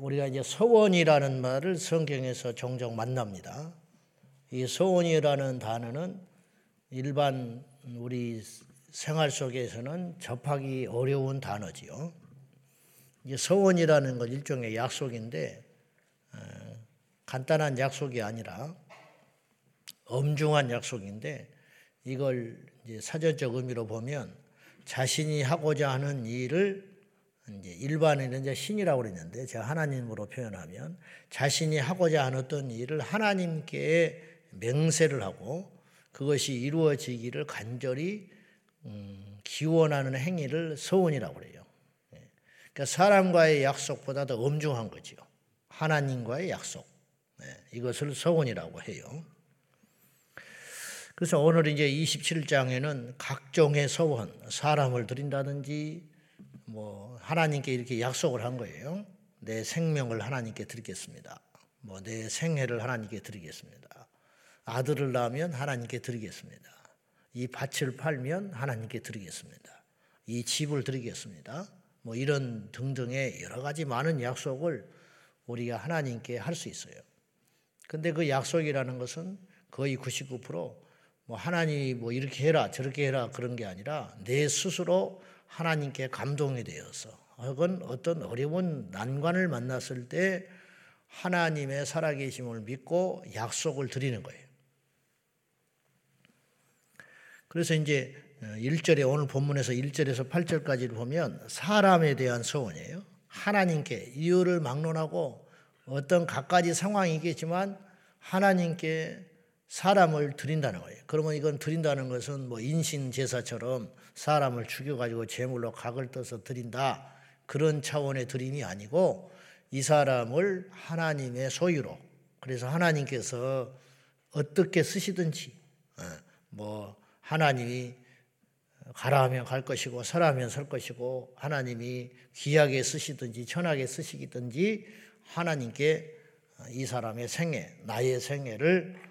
우리가 이제 서원이라는 말을 성경에서 종종 만납니다. 이 서원이라는 단어는 일반 우리 생활 속에서는 접하기 어려운 단어지요. 이제 서원이라는 건 일종의 약속인데 어, 간단한 약속이 아니라 엄중한 약속인데 이걸 사전적 의미로 보면 자신이 하고자 하는 일을 이제 일반에는 이제 신이라고 그랬는데 제가 하나님으로 표현하면 자신이 하고자 하는 어떤 일을 하나님께 맹세를 하고 그것이 이루어지기를 간절히 음, 기원하는 행위를 서원이라고 그래요. 예. 그러니까 사람과의 약속보다 더 엄중한 거지요. 하나님과의 약속. 네, 이것을 서원이라고 해요. 그래서 오늘 이제 27장에는 각종의 서원, 사람을 드린다든지 뭐 하나님께 이렇게 약속을 한 거예요. 내 생명을 하나님께 드리겠습니다. 뭐 내 생애를 하나님께 드리겠습니다. 아들을 낳으면 하나님께 드리겠습니다. 이 밭을 팔면 하나님께 드리겠습니다. 이 집을 드리겠습니다. 뭐 이런 등등의 여러 가지 많은 약속을 우리가 하나님께 할 수 있어요. 근데 그 약속이라는 것은 거의 99%뭐 하나님이 뭐 이렇게 해라 저렇게 해라 그런 게 아니라 내 스스로 하나님께 감동이 되어서 혹은 어떤 어려운 난관을 만났을 때 하나님의 살아계심을 믿고 약속을 드리는 거예요. 그래서 이제 1절에 오늘 본문에서 1절에서 8절까지를 보면 사람에 대한 소원이에요. 하나님께 이유를 막론하고 어떤 갖가지 상황이겠지만 하나님께 사람을 드린다는 거예요. 그러면 이건 드린다는 것은 뭐 인신 제사처럼 사람을 죽여가지고 제물로 각을 떠서 드린다 그런 차원의 드림이 아니고 이 사람을 하나님의 소유로 그래서 하나님께서 어떻게 쓰시든지 어, 뭐 하나님이 가라 하면 갈 것이고 서라 하면 설 것이고 하나님이 귀하게 쓰시든지 천하게 쓰시든지 하나님께 이 사람의 생애, 나의 생애를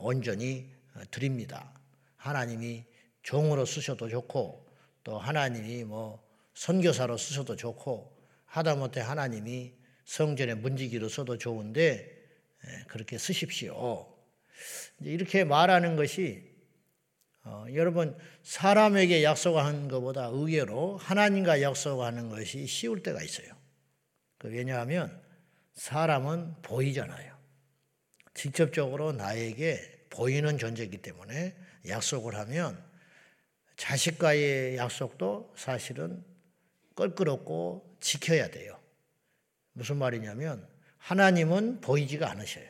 온전히 드립니다. 하나님이 종으로 쓰셔도 좋고 또 하나님이 뭐 선교사로 쓰셔도 좋고 하다못해 하나님이 성전의 문지기로 써도 좋은데 예, 그렇게 쓰십시오. 이렇게 말하는 것이 어, 여러분 사람에게 약속하는 것보다 의외로 하나님과 약속하는 것이 쉬울 때가 있어요. 그 왜냐하면 사람은 보이잖아요. 직접적으로 나에게 보이는 존재이기 때문에 약속을 하면 자식과의 약속도 사실은 껄끄럽고 지켜야 돼요. 무슨 말이냐면 하나님은 보이지가 않으셔요.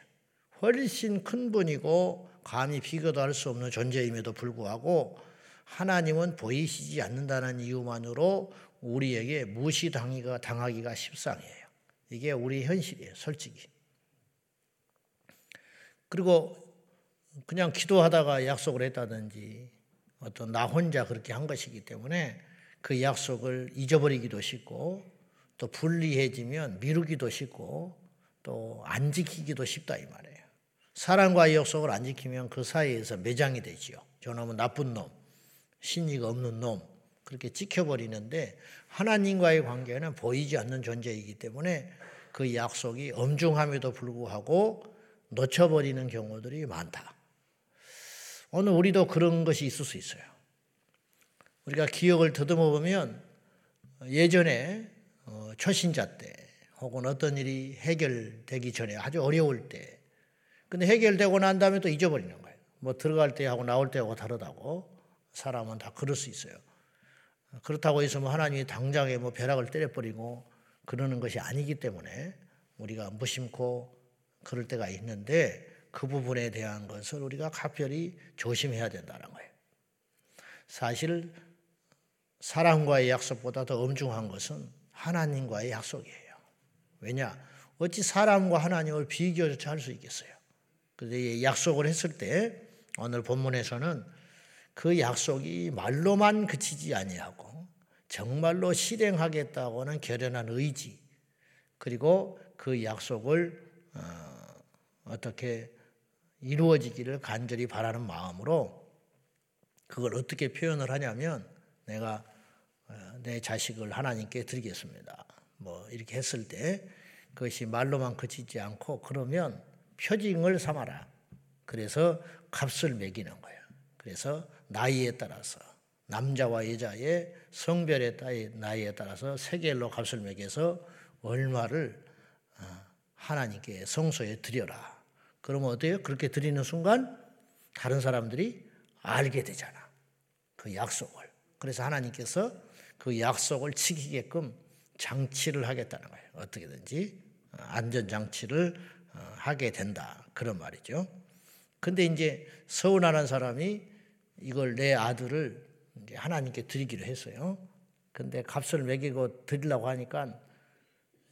훨씬 큰 분이고 감히 비교도 할 수 없는 존재임에도 불구하고 하나님은 보이시지 않는다는 이유만으로 우리에게 무시당하기가 당하기가 십상이에요. 이게 우리 현실이에요, 솔직히. 그리고 그냥 기도하다가 약속을 했다든지 어떤 나 혼자 그렇게 한 것이기 때문에 그 약속을 잊어버리기도 쉽고 또 불리해지면 미루기도 쉽고 또 안 지키기도 쉽다 이 말이에요. 사람과의 약속을 안 지키면 그 사이에서 매장이 되지요. 저놈은 나쁜 놈, 신의가 없는 놈 그렇게 찍혀버리는데 하나님과의 관계는 보이지 않는 존재이기 때문에 그 약속이 엄중함에도 불구하고 놓쳐버리는 경우들이 많다. 오늘 우리도 그런 것이 있을 수 있어요. 우리가 기억을 더듬어 보면 예전에 어, 초신자 때 혹은 어떤 일이 해결되기 전에 아주 어려울 때 근데 해결되고 난 다음에 또 잊어버리는 거예요. 뭐 들어갈 때하고 나올 때하고 다르다고 사람은 다 그럴 수 있어요. 그렇다고 해서 뭐 하나님이 당장에 뭐 벼락을 때려버리고 그러는 것이 아니기 때문에 우리가 무심코 그럴 때가 있는데 그 부분에 대한 것을 우리가 각별히 조심해야 된다는 거예요. 사실 사람과의 약속보다 더 엄중한 것은 하나님과의 약속이에요. 왜냐? 어찌 사람과 하나님을 비교조차 할 수 있겠어요. 그런데 약속을 했을 때 오늘 본문에서는 그 약속이 말로만 그치지 아니하고 정말로 실행하겠다고는 결연한 의지 그리고 그 약속을 어, 떻게 이루어지기를 간절히 바라는 마음으로 그걸 어떻게 표현을 하냐면 내가 어, 내 자식을 하나님께 드리겠습니다. 뭐 이렇게 했을 때 그것이 말로만 그치지 않고 그러면 표징을 삼아라. 그래서 값을 매기는 거예요. 그래서 나이에 따라서 남자와 여자의 성별에 따라 나이에 따라서 세겔로 값을 매겨서 얼마를 어, 하나님께 성소에 드려라. 그러면 어때요? 그렇게 드리는 순간 다른 사람들이 알게 되잖아. 그 약속을. 그래서 하나님께서 그 약속을 지키게끔 장치를 하겠다는 거예요. 어떻게든지 어, 안전 장치를 어, 하게 된다. 그런 말이죠. 근데 이제 서운한 사람이 이걸 내 아들을 하나님께 드리기로 했어요. 근데 값을 매기고 드리려고 하니까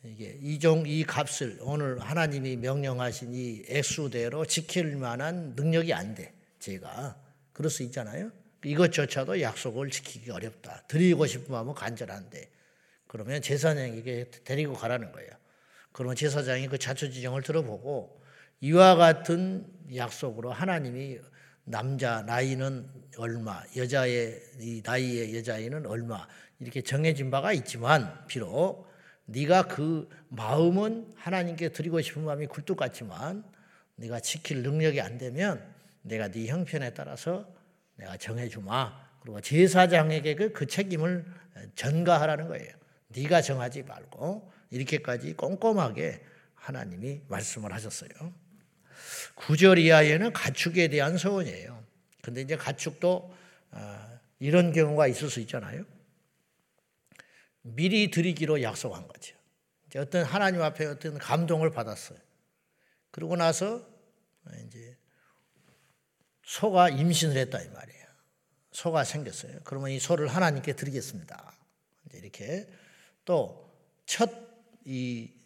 이게 이종 이 값을 오늘 하나님이 명령하신 이 액수대로 지킬 만한 능력이 안 돼. 제가 그럴 수 있잖아요. 이것조차도 약속을 지키기 어렵다. 드리고 싶은 마음은 간절한데 그러면 제사장에게 데리고 가라는 거예요. 그러면 제사장이 그 자초 지정을 들어보고 이와 같은 약속으로 하나님이 남자 나이는 얼마, 여자의 이 나이의 여자아이는 얼마 이렇게 정해진 바가 있지만 비록 네가 그 마음은 하나님께 드리고 싶은 마음이 굴뚝 같지만 네가 지킬 능력이 안 되면 내가 네 형편에 따라서 내가 정해주마. 그리고 제사장에게 그, 그 책임을 전가하라는 거예요. 네가 정하지 말고 이렇게까지 꼼꼼하게 하나님이 말씀을 하셨어요. 구절 이하에는 가축에 대한 소원이에요. 근데 이제 가축도 아, 이런 경우가 있을 수 있잖아요. 미리 드리기로 약속한 거죠. 어떤 하나님 앞에 어떤 감동을 받았어요. 그러고 나서 이제 소가 임신을 했다 이 말이에요. 소가 생겼어요. 그러면 이 소를 하나님께 드리겠습니다. 이렇게 또 첫 이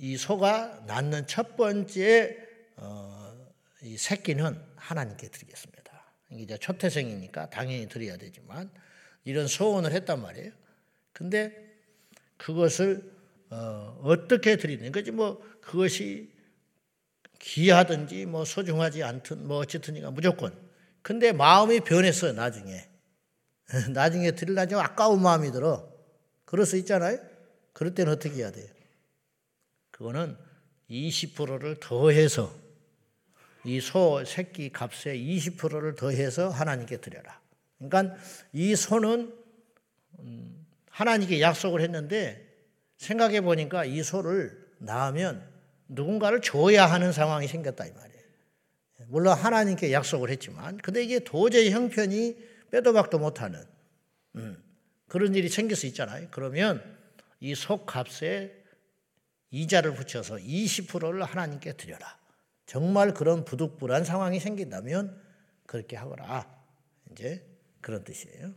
이 소가 낳는 첫 번째 어, 이 새끼는 하나님께 드리겠습니다. 이제 초태생이니까 당연히 드려야 되지만 이런 소원을 했단 말이에요. 근데 그것을 어, 떻게 드리는 거지 뭐 그것이 귀하든지 뭐 소중하지 않든 뭐 어쨌든니까 무조건. 근데 마음이 변했어요 나중에. 나중에 드리려니 아까운 마음이 들어. 그럴 수 있잖아요. 그럴 때는 어떻게 해야 돼요? 그거는 20%를 더해서 이 소 새끼 값에 20%를 더해서 하나님께 드려라. 그러니까 이 소는 음, 하나님께 약속을 했는데 생각해 보니까 이 소를 낳으면 누군가를 줘야 하는 상황이 생겼다 이 말이에요. 물론 하나님께 약속을 했지만, 근데 이게 도저히 형편이 빼도 박도 못하는 음, 그런 일이 생길 수 있잖아요. 그러면 이 속값에 이자를 붙여서 20%를 하나님께 드려라. 정말 그런 부득불한 상황이 생긴다면 그렇게 하거라. 이제 그런 뜻이에요.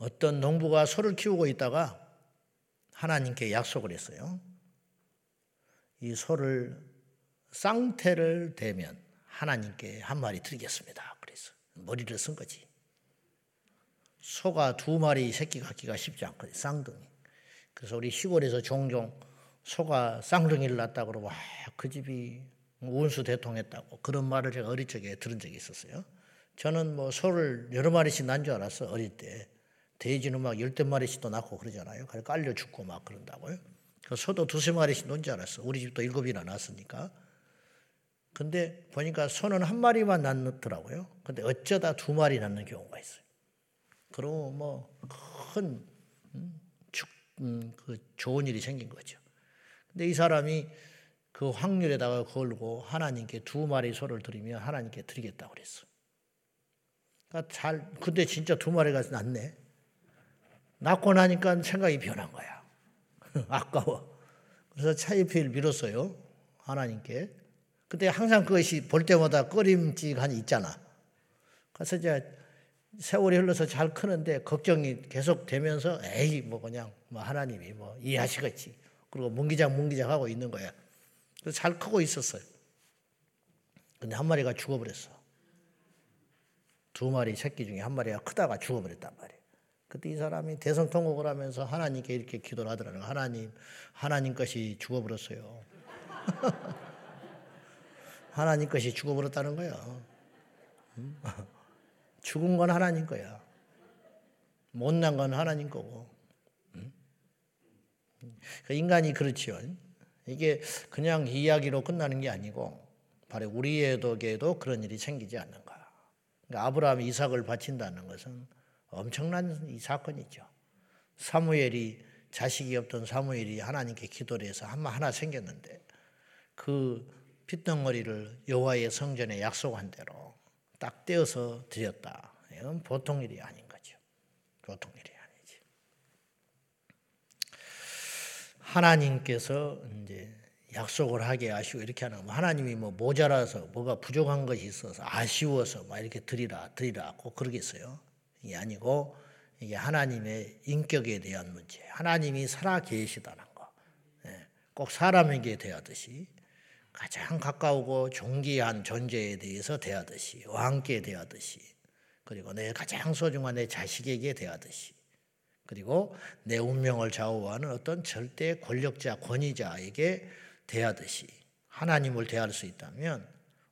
어떤 농부가 소를 키우고 있다가 하나님께 약속을 했어요. 이 소를 쌍태를 대면 하나님께 한 마리 드리겠습니다. 그래서 머리를 쓴 거지. 소가 두 마리 새끼 갖기가 쉽지 않거든요. 쌍둥이. 그래서 우리 시골에서 종종 소가 쌍둥이를 낳았다 그러고 아, 그 집이 운수 대통했다고 그런 말을 제가 어릴 적에 들은 적이 있었어요. 저는 뭐 소를 여러 마리씩 난 줄 알았어 어릴 때. 돼지는 막 열댓 마리씩도 낳고 그러잖아요. 깔려 죽고 막 그런다고요. 그 소도 두세 마리씩 논 줄 알았어. 우리 집도 일곱이나 낳았으니까. 근데 보니까 소는 한 마리만 낳더라고요. 근데 어쩌다 두 마리 낳는 경우가 있어요. 그러고 뭐큰 음, 음, 그 좋은 일이 생긴 거죠. 근데 이 사람이 그 확률에다가 걸고 하나님께 두 마리 소를 드리면 하나님께 드리겠다고 그랬어. 그러니까 잘 근데 진짜 두 마리가 낳네. 낳고 나니까 생각이 변한 거야. 아까워. 그래서 차이피를 밀었어요. 하나님께. 근데 항상 그것이 볼 때마다 꺼림직한 있잖아. 그래서 이제 세월이 흘러서 잘 크는데 걱정이 계속 되면서 에이 뭐 그냥 뭐 하나님이 뭐 이해하시겠지. 그리고 뭉기장 뭉기장 하고 있는 거야. 그래서 잘 크고 있었어요. 근데 한 마리가 죽어버렸어. 두 마리 새끼 중에 한 마리가 크다가 죽어버렸단 말이야. 그때 이 사람이 대성 통곡을 하면서 하나님께 이렇게 기도를 하더라고요. 하나님, 하나님 것이 죽어버렸어요. 하나님 것이 죽어버렸다는 거야. 죽은 건 하나님 거야. 못난 건 하나님 거고. 그 인간이 그렇지요. 이게 그냥 이야기로 끝나는 게 아니고 바로 우리에게도 그런 일이 생기지 않는가. 그러니까 아브라함이 이삭을 바친다는 것은 엄청난 이 사건이죠. 사무엘이 자식이 없던 사무엘이 하나님께 기도를 해서 한마 하나 생겼는데 그 핏덩어리를 여호와의 성전에 약속한 대로 딱 떼어서 드렸다. 이건 보통 일이 아닌 거죠. 보통 일이 아니지. 하나님께서 이제 약속을 하게 하시고 이렇게 하는 거 하나님이 뭐 모자라서 뭐가 부족한 것이 있어서 아쉬워서 막 이렇게 드리라 드리라 꼭 그러겠어요. 이게 아니고 이게 하나님의 인격에 대한 문제. 하나님이 살아 계시다는 거. 예, 꼭 사람에게 대하듯이 가장 가까우고 존귀한 존재에 대해서 대하듯이 왕께 대하듯이 그리고 내 가장 소중한 내 자식에게 대하듯이 그리고 내 운명을 좌우하는 어떤 절대 권력자 권위자에게 대하듯이 하나님을 대할 수 있다면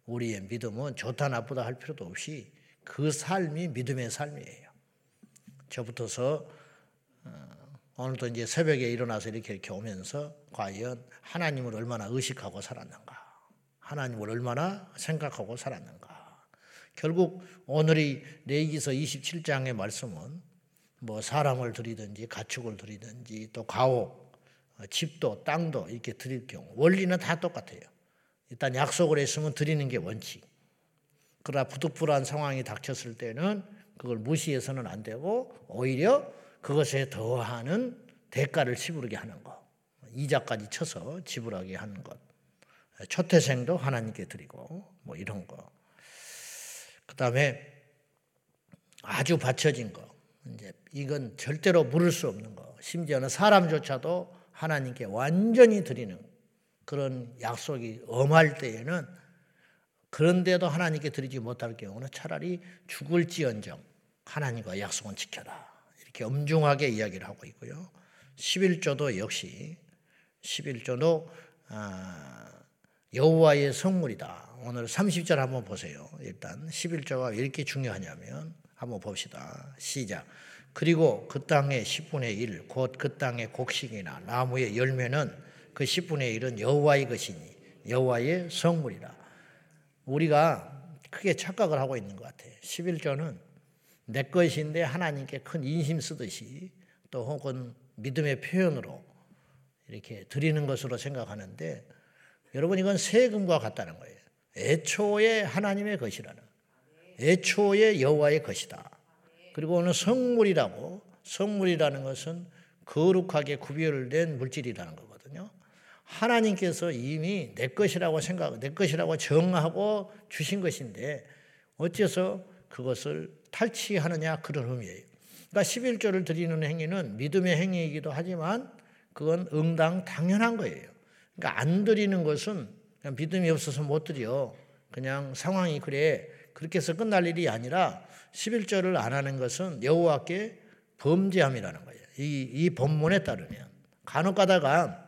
우리의 믿음은 좋다 나쁘다 할 필요도 없이 그 삶이 믿음의 삶이에요. 저부터서 어, 오늘도 이제 새벽에 일어나서 이렇게 이렇게 오면서 과연 하나님을 얼마나 의식하고 살았는가, 하나님을 얼마나 생각하고 살았는가. 결국 오늘이 레이기서 27장의 말씀은 뭐 사람을 드리든지 가축을 드리든지 또 가옥, 어, 집도 땅도 이렇게 드릴 경우 원리는 다 똑같아요. 일단 약속을 했으면 드리는 게 원칙. 그러나 부득불한 상황이 닥쳤을 때는 그걸 무시해서는 안 되고 오히려 그것에 더하는 대가를 지불하게 하는 것. 이자까지 쳐서 지불하게 하는 것. 초태생도 하나님께 드리고 뭐 이런 거. 그다음에 아주 받쳐진 거. 이제 이건 절대로 물을 수 없는 거. 심지어는 사람조차도 하나님께 완전히 드리는 그런 약속이 엄할 때에는 그런데도 하나님께 드리지 못할 경우는 차라리 죽을지언정 하나님과 약속은 지켜라. 이렇게 엄중하게 이야기를 하고 있고요. 11조도 역시 11조도 아, 여호와의 성물이다. 오늘 30절 한번 보세요. 일단 11조가 왜 이렇게 중요하냐면 한번 봅시다. 시작. 그리고 그 땅의 10분의 1, 곧 그 땅의 곡식이나 나무의 열매는 그 10분의 1은 여호와의 것이니 여호와의 성물이라. 우리가 크게 착각을 하고 있는 것 같아요. 11조는 내 것인데 하나님께 큰 인심 쓰듯이 또 혹은 믿음의 표현으로 이렇게 드리는 것으로 생각하는데 여러분 이건 세금과 같다는 거예요. 애초에 하나님의 것이라는 애초에 여호와의 것이다. 그리고 오늘 성물이라고 성물이라는 것은 거룩하게 구별된 물질이라는 거거든요. 하나님께서 이미 내 것이라고 생각, 내 것이라고 정하고 주신 것인데 어째서 그것을 탈취하느냐 그런 의미예요. 그러니까 11조를 드리는 행위는 믿음의 행위이기도 하지만 그건 응당 당연한 거예요. 그러니까 안 드리는 것은 믿음이 없어서 못 드려. 그냥 상황이 그래. 그렇게 해서 끝날 일이 아니라 11절을 안 하는 것은 여호와께 범죄함이라는 거예요. 이, 이 본문에 따르면 간혹 가다가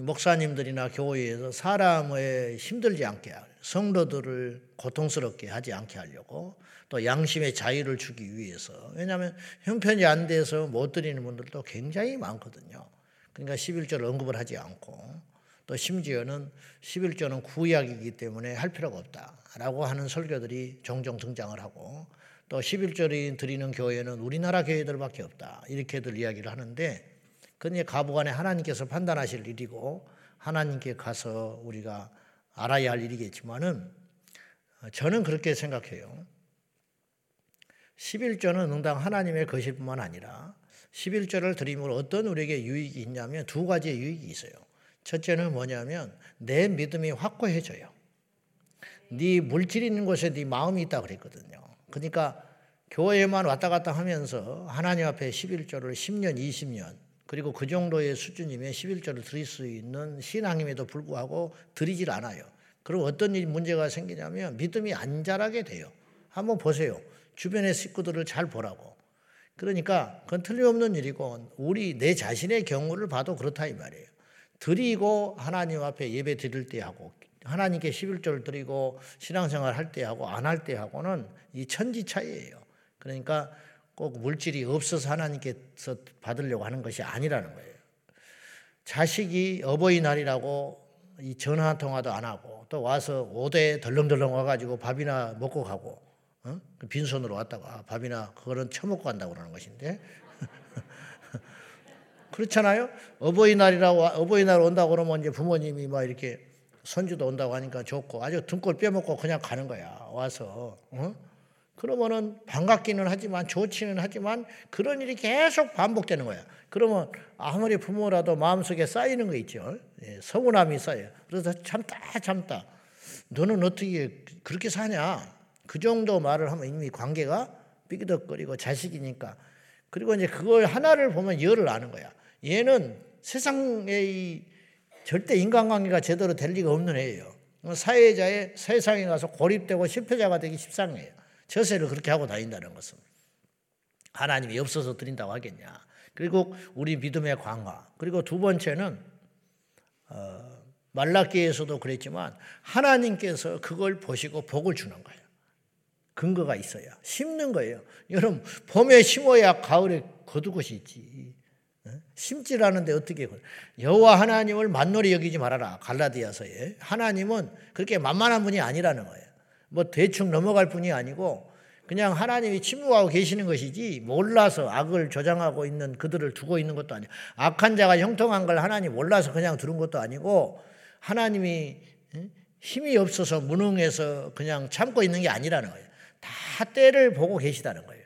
목사님들이나 교회에서 사람을 힘들지 않게 성도들을 고통스럽게 하지 않게 하려고 또 양심의 자유를 주기 위해서 왜냐하면 형편이 안 돼서 못 드리는 분들도 굉장히 많거든요. 그러니까 11조를 언급을 하지 않고 또 심지어는 11조는 구약이기 때문에 할 필요가 없다라고 하는 설교들이 종종 등장을 하고 또 11조를 드리는 교회는 우리나라 교회들밖에 없다 이렇게들 이야기를 하는데 그건 가부간에 하나님께서 판단하실 일이고 하나님께 가서 우리가 알아야 할 일이겠지만은 저는 그렇게 생각해요. 11조는 응당 하나님의 것일 뿐만 아니라 11조를 드림으로 어떤 우리에게 유익이 있냐면 두 가지의 유익이 있어요. 첫째는 뭐냐면 내 믿음이 확고해져요. 네 물질 있는 곳에 네 마음이 있다 그랬거든요. 그러니까 교회만 왔다 갔다 하면서 하나님 앞에 11조를 10년, 20년 그리고 그 정도의 수준이면 11조를 드릴 수 있는 신앙임에도 불구하고 드리질 않아요. 그럼 어떤 일 문제가 생기냐면 믿음이 안 자라게 돼요. 한번 보세요. 주변의 식구들을 잘 보라고. 그러니까 그건 틀림없는 일이고 우리 내 자신의 경우를 봐도 그렇다 이 말이에요. 드리고 하나님 앞에 예배 드릴 때 하고 하나님께 11조를 드리고 신앙생활 할 때 하고 안 할 때 하고는 이 천지 차이예요. 그러니까 꼭 물질이 없어서 하나님께서 받으려고 하는 것이 아니라는 거예요. 자식이 어버이날이라고 이 전화 한 통화도 안 하고 또 와서 오대 덜렁덜렁 와가지고 밥이나 먹고 가고 어? 그 빈손으로 왔다가 밥이나 그거는 처먹고 간다고 그러는 것인데 그렇잖아요. 어버이날이라고 어버이날 온다고 그러면 이제 부모님이 막 이렇게 손주도 온다고 하니까 좋고 아주 등골 빼먹고 그냥 가는 거야 와서 어? 그러면은 반갑기는 하지만 좋지는 하지만 그런 일이 계속 반복되는 거야. 그러면 아무리 부모라도 마음속에 쌓이는 거 있죠. 예, 서운함이 쌓여. 그래서 참다 참다. 너는 어떻게 그렇게 사냐? 그 정도 말을 하면 이미 관계가 삐그덕거리고 자식이니까. 그리고 이제 그걸 하나를 보면 열을 아는 거야. 얘는 세상의 절대 인간관계가 제대로 될 리가 없는 애예요. 사회자의 세상에 가서 고립되고 실패자가 되기 십상이에요. 저세를 그렇게 하고 다닌다는 것은 하나님이 없어서 드린다고 하겠냐. 그리고 우리 믿음의 강화. 그리고 두 번째는 어, 말라기에서도 그랬지만 하나님께서 그걸 보시고 복을 주는 거예요. 근거가 있어야 심는 거예요. 여러분 봄에 심어야 가을에 거두 것이 있지. 심질 않은데 어떻게 여호와 하나님을 만놀이 여기지 말아라 갈라디아서에 하나님은 그렇게 만만한 분이 아니라는 거예요. 뭐 대충 넘어갈 분이 아니고 그냥 하나님이 침묵하고 계시는 것이지 몰라서 악을 조장하고 있는 그들을 두고 있는 것도 아니고 악한 자가 형통한 걸 하나님 몰라서 그냥 두는 것도 아니고 하나님이 힘이 없어서 무능해서 그냥 참고 있는 게 아니라는 거예요. 다 때를 보고 계시다는 거예요.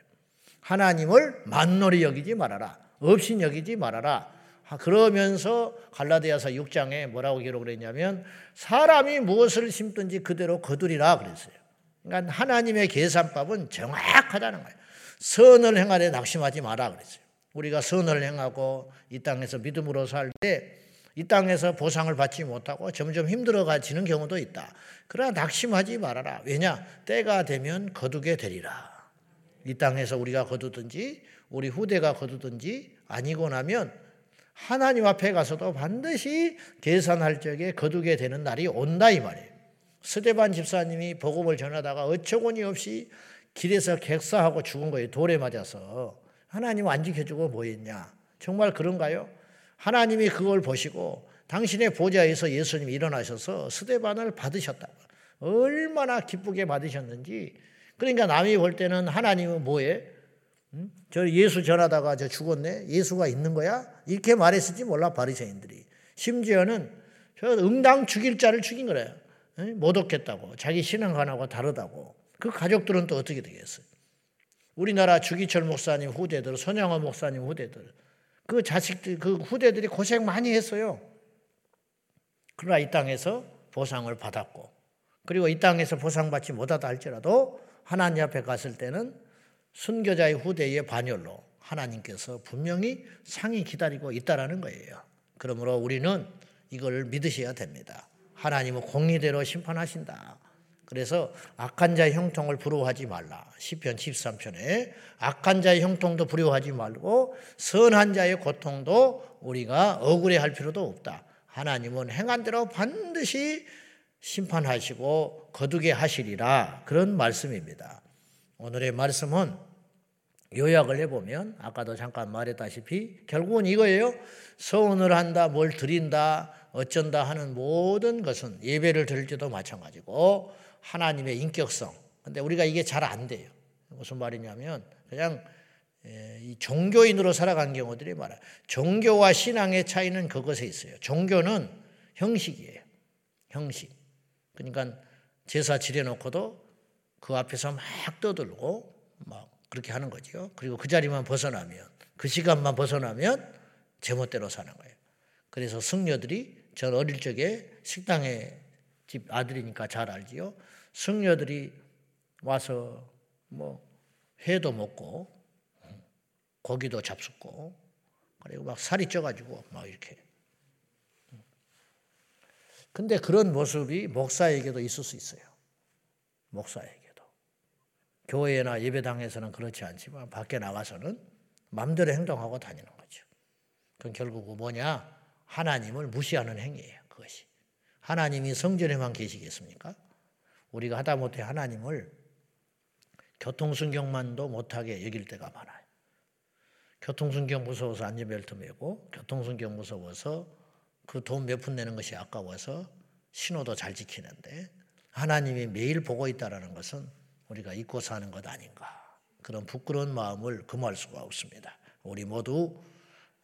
하나님을 만놀이 여기지 말아라. 없인 여기지 말아라. 그러면서 갈라디아서 6장에 뭐라고 기록을 했냐면 사람이 무엇을 심든지 그대로 거두리라 그랬어요. 그러니까 하나님의 계산법은 정확하다는 거예요. 선을 행하되 낙심하지 마라 그랬어요. 우리가 선을 행하고 이 땅에서 믿음으로 살 때 이 땅에서 보상을 받지 못하고 점점 힘들어가지는 경우도 있다. 그러나 낙심하지 말아라. 왜냐? 때가 되면 거두게 되리라. 이 땅에서 우리가 거두든지 우리 후대가 거두든지 아니고 나면 하나님 앞에 가서도 반드시 계산할 적에 거두게 되는 날이 온다 이 말이에요. 스데반 집사님이 복음을 전하다가 어처구니 없이 길에서 객사하고 죽은 거예요. 돌에 맞아서. 하나님 안 지켜주고 뭐 했냐. 정말 그런가요? 하나님이 그걸 보시고 당신의 보좌에서 예수님이 일어나셔서 스데반을 받으셨다. 얼마나 기쁘게 받으셨는지. 그러니까 남이 볼 때는 하나님은 뭐해? 저 예수 전하다가 저 죽었네? 예수가 있는 거야? 이렇게 말했을지 몰라, 바리새인들이. 심지어는 저 응당 죽일 자를 죽인 거래요. 못 얻겠다고. 자기 신앙관하고 다르다고. 그 가족들은 또 어떻게 되겠어요? 우리나라 주기철 목사님 후대들, 손양호 목사님 후대들, 그 자식들, 그 후대들이 고생 많이 했어요. 그러나 이 땅에서 보상을 받았고, 그리고 이 땅에서 보상받지 못하다 할지라도 하나님 앞에 갔을 때는 순교자의 후대의 반열로 하나님께서 분명히 상이 기다리고 있다라는 거예요. 그러므로 우리는 이걸 믿으셔야 됩니다. 하나님은 공의대로 심판하신다. 그래서 악한 자의 형통을 부러워하지 말라. 시편 13편에 악한 자의 형통도 부러워하지 말고 선한 자의 고통도 우리가 억울해 할 필요도 없다. 하나님은 행한 대로 반드시 심판하시고 거두게 하시리라. 그런 말씀입니다. 오늘의 말씀은 요약을 해보면 아까도 잠깐 말했다시피 결국은 이거예요. 서운을 한다, 뭘 드린다, 어쩐다 하는 모든 것은 예배를 드릴 때도 마찬가지고 하나님의 인격성. 근데 우리가 이게 잘 안 돼요. 무슨 말이냐면 그냥 이 종교인으로 살아간 경우들이 많아요. 종교와 신앙의 차이는 그것에 있어요. 종교는 형식이에요. 형식. 그러니까 제사 지내놓고도 그 앞에서 막 떠들고 막 그렇게 하는 거죠. 그리고 그 자리만 벗어나면 그 시간만 벗어나면 제멋대로 사는 거예요. 그래서 승려들이 전 어릴 적에 식당에 집 아들이니까 잘 알지요. 승려들이 와서 뭐 회도 먹고 고기도 잡숫고 그리고 막 살이 쪄가지고 막 이렇게. 근데 그런 모습이 목사에게도 있을 수 있어요. 목사에게. 교회나 예배당에서는 그렇지 않지만 밖에 나가서는 마음대로 행동하고 다니는 거죠. 그건 결국 뭐냐? 하나님을 무시하는 행위예요. 그것이. 하나님이 성전에만 계시겠습니까? 우리가 하다못해 하나님을 교통순경만도 못하게 여길 때가 많아요. 교통순경 무서워서 안전벨트 매고 교통순경 무서워서 그 돈 몇 푼 내는 것이 아까워서 신호도 잘 지키는데 하나님이 매일 보고 있다라는 것은 우리가 잊고 사는 것 아닌가. 그런 부끄러운 마음을 금할 수가 없습니다. 우리 모두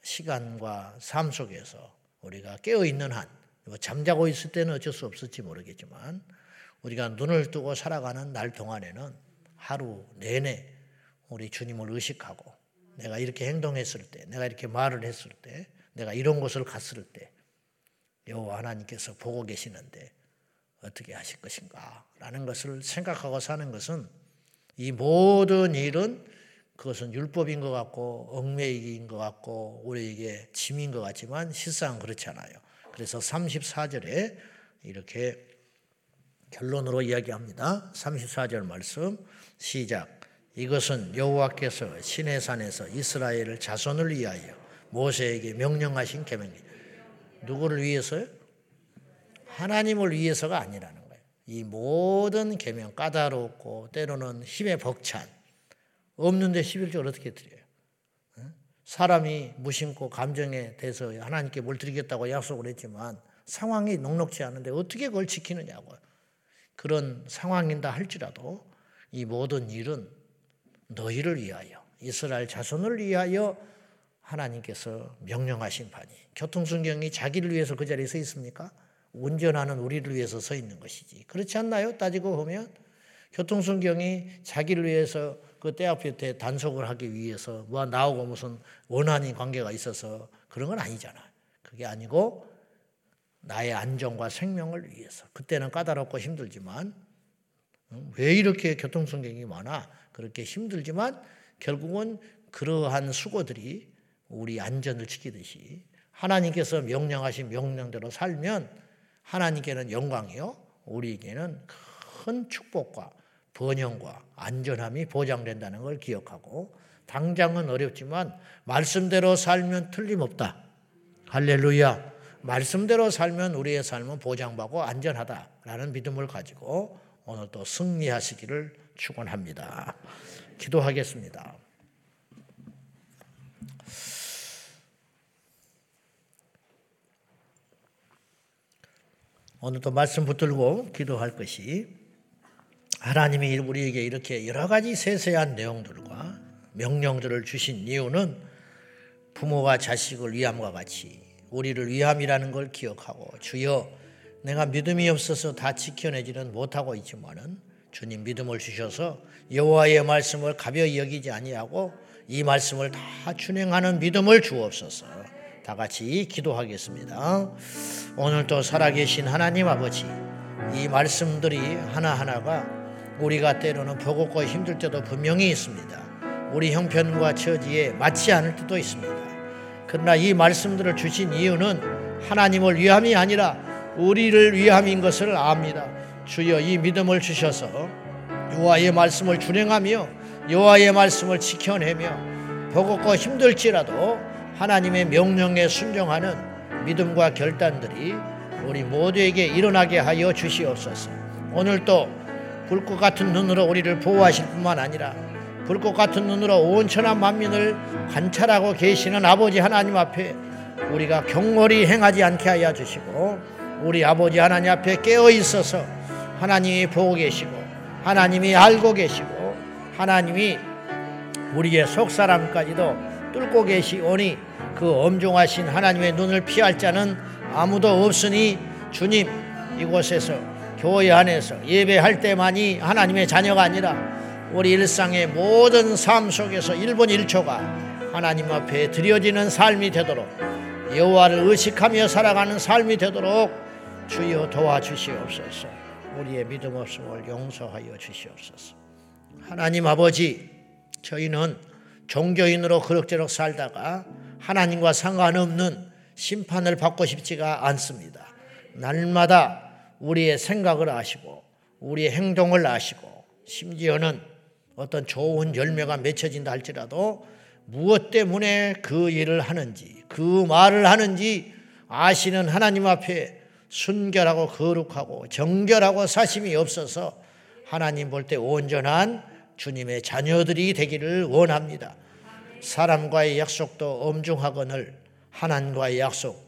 시간과 삶 속에서 우리가 깨어 있는 한, 뭐 잠자고 있을 때는 어쩔 수 없을지 모르겠지만 우리가 눈을 뜨고 살아가는 날 동안에는 하루 내내 우리 주님을 의식하고 내가 이렇게 행동했을 때, 내가 이렇게 말을 했을 때, 내가 이런 곳을 갔을 때 여호와 하나님께서 보고 계시는데 어떻게 하실 것인가 라는 것을 생각하고 사는 것은 이 모든 일은 그것은 율법인 것 같고 얽매이기인 것 같고 우리에게 짐인 것 같지만 실상 그렇지 않아요. 그래서 34절에 이렇게 결론으로 이야기합니다. 34절 말씀 시작. 이것은 여호와께서 시내 산에서 이스라엘 자손을 위하여 모세에게 명령하신 계명이 누구를 위해서요? 하나님을 위해서가 아니라는 거예요. 이 모든 계명 까다롭고 때로는 힘에 벅찬 없는데 11절 어떻게 드려요? 사람이 무심코 감정에 대해서 하나님께 뭘 드리겠다고 약속을 했지만 상황이 녹록지 않은데 어떻게 그걸 지키느냐고 그런 상황인다 할지라도 이 모든 일은 너희를 위하여 이스라엘 자손을 위하여 하나님께서 명령하신 바니 교통순경이 자기를 위해서 그 자리에 서 있습니까? 운전하는 우리를 위해서 서 있는 것이지 그렇지 않나요? 따지고 보면 교통순경이 자기를 위해서 그 때 앞에 단속을 하기 위해서 뭐 나오고 무슨 원한이 관계가 있어서 그런 건 아니잖아. 그게 아니고 나의 안전과 생명을 위해서. 그때는 까다롭고 힘들지만 왜 이렇게 교통순경이 많아? 그렇게 힘들지만 결국은 그러한 수고들이 우리 안전을 지키듯이 하나님께서 명령하신 명령대로 살면 하나님께는 영광이요. 우리에게는 큰 축복과 번영과 안전함이 보장된다는 걸 기억하고 당장은 어렵지만 말씀대로 살면 틀림없다. 할렐루야. 말씀대로 살면 우리의 삶은 보장받고 안전하다라는 믿음을 가지고 오늘 또 승리하시기를 축원합니다. 기도하겠습니다. 오늘도 말씀 붙들고 기도할 것이 하나님이 우리에게 이렇게 여러 가지 세세한 내용들과 명령들을 주신 이유는 부모와 자식을 위함과 같이 우리를 위함이라는 걸 기억하고 주여 내가 믿음이 없어서 다 지켜내지는 못하고 있지만은 주님 믿음을 주셔서 여호와의 말씀을 가벼이 여기지 아니하고 이 말씀을 다 준행하는 믿음을 주옵소서. 다 같이 기도하겠습니다. 오늘도 살아계신 하나님 아버지 이 말씀들이 하나하나가 우리가 때로는 버겁고 힘들 때도 분명히 있습니다. 우리 형편과 처지에 맞지 않을 때도 있습니다. 그러나 이 말씀들을 주신 이유는 하나님을 위함이 아니라 우리를 위함인 것을 압니다. 주여 이 믿음을 주셔서 여호와의 말씀을 준행하며 여호와의 말씀을 지켜내며 버겁고 힘들지라도 하나님의 명령에 순종하는 믿음과 결단들이 우리 모두에게 일어나게 하여 주시옵소서. 오늘도 불꽃 같은 눈으로 우리를 보호하실 뿐만 아니라 불꽃 같은 눈으로 온 천하 만민을 관찰하고 계시는 아버지 하나님 앞에 우리가 경홀히 행하지 않게 하여 주시고 우리 아버지 하나님 앞에 깨어 있어서 하나님이 보고 계시고 하나님이 알고 계시고 하나님이 우리의 속 사람까지도 뚫고 계시오니 그 엄중하신 하나님의 눈을 피할 자는 아무도 없으니 주님 이곳에서 교회 안에서 예배할 때만이 하나님의 자녀가 아니라 우리 일상의 모든 삶 속에서 1분 1초가 하나님 앞에 드려지는 삶이 되도록 여호와를 의식하며 살아가는 삶이 되도록 주여 도와주시옵소서. 우리의 믿음 없음을 용서하여 주시옵소서. 하나님 아버지, 저희는 종교인으로 그럭저럭 살다가 하나님과 상관없는 심판을 받고 싶지가 않습니다. 날마다 우리의 생각을 아시고 우리의 행동을 아시고 심지어는 어떤 좋은 열매가 맺혀진다 할지라도 무엇 때문에 그 일을 하는지 그 말을 하는지 아시는 하나님 앞에 순결하고 거룩하고 정결하고 사심이 없어서 하나님 볼 때 온전한 주님의 자녀들이 되기를 원합니다. 사람과의 약속도 엄중하거늘 하나님과의 약속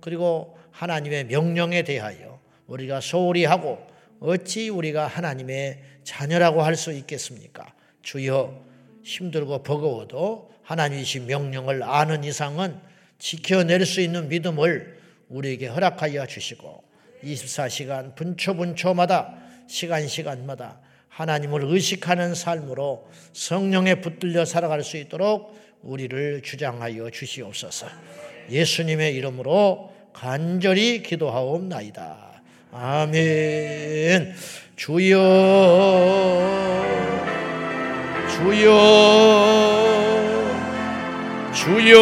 그리고 하나님의 명령에 대하여 우리가 소홀히 하고 어찌 우리가 하나님의 자녀라고 할 수 있겠습니까? 주여 힘들고 버거워도 하나님이신 명령을 아는 이상은 지켜낼 수 있는 믿음을 우리에게 허락하여 주시고 24시간 분초분초마다 시간 시간마다 하나님을 의식하는 삶으로 성령에 붙들려 살아갈 수 있도록 우리를 주장하여 주시옵소서. 예수님의 이름으로 간절히 기도하옵나이다. 아멘. 주여, 주여, 주여.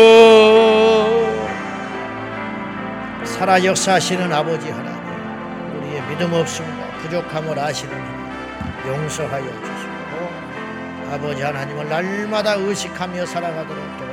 살아 역사하시는 아버지 하나님, 우리의 믿음 없음과 부족함을 아시는 용서하여 주시고, 아버지 하나님을 날마다 의식하며 살아가도록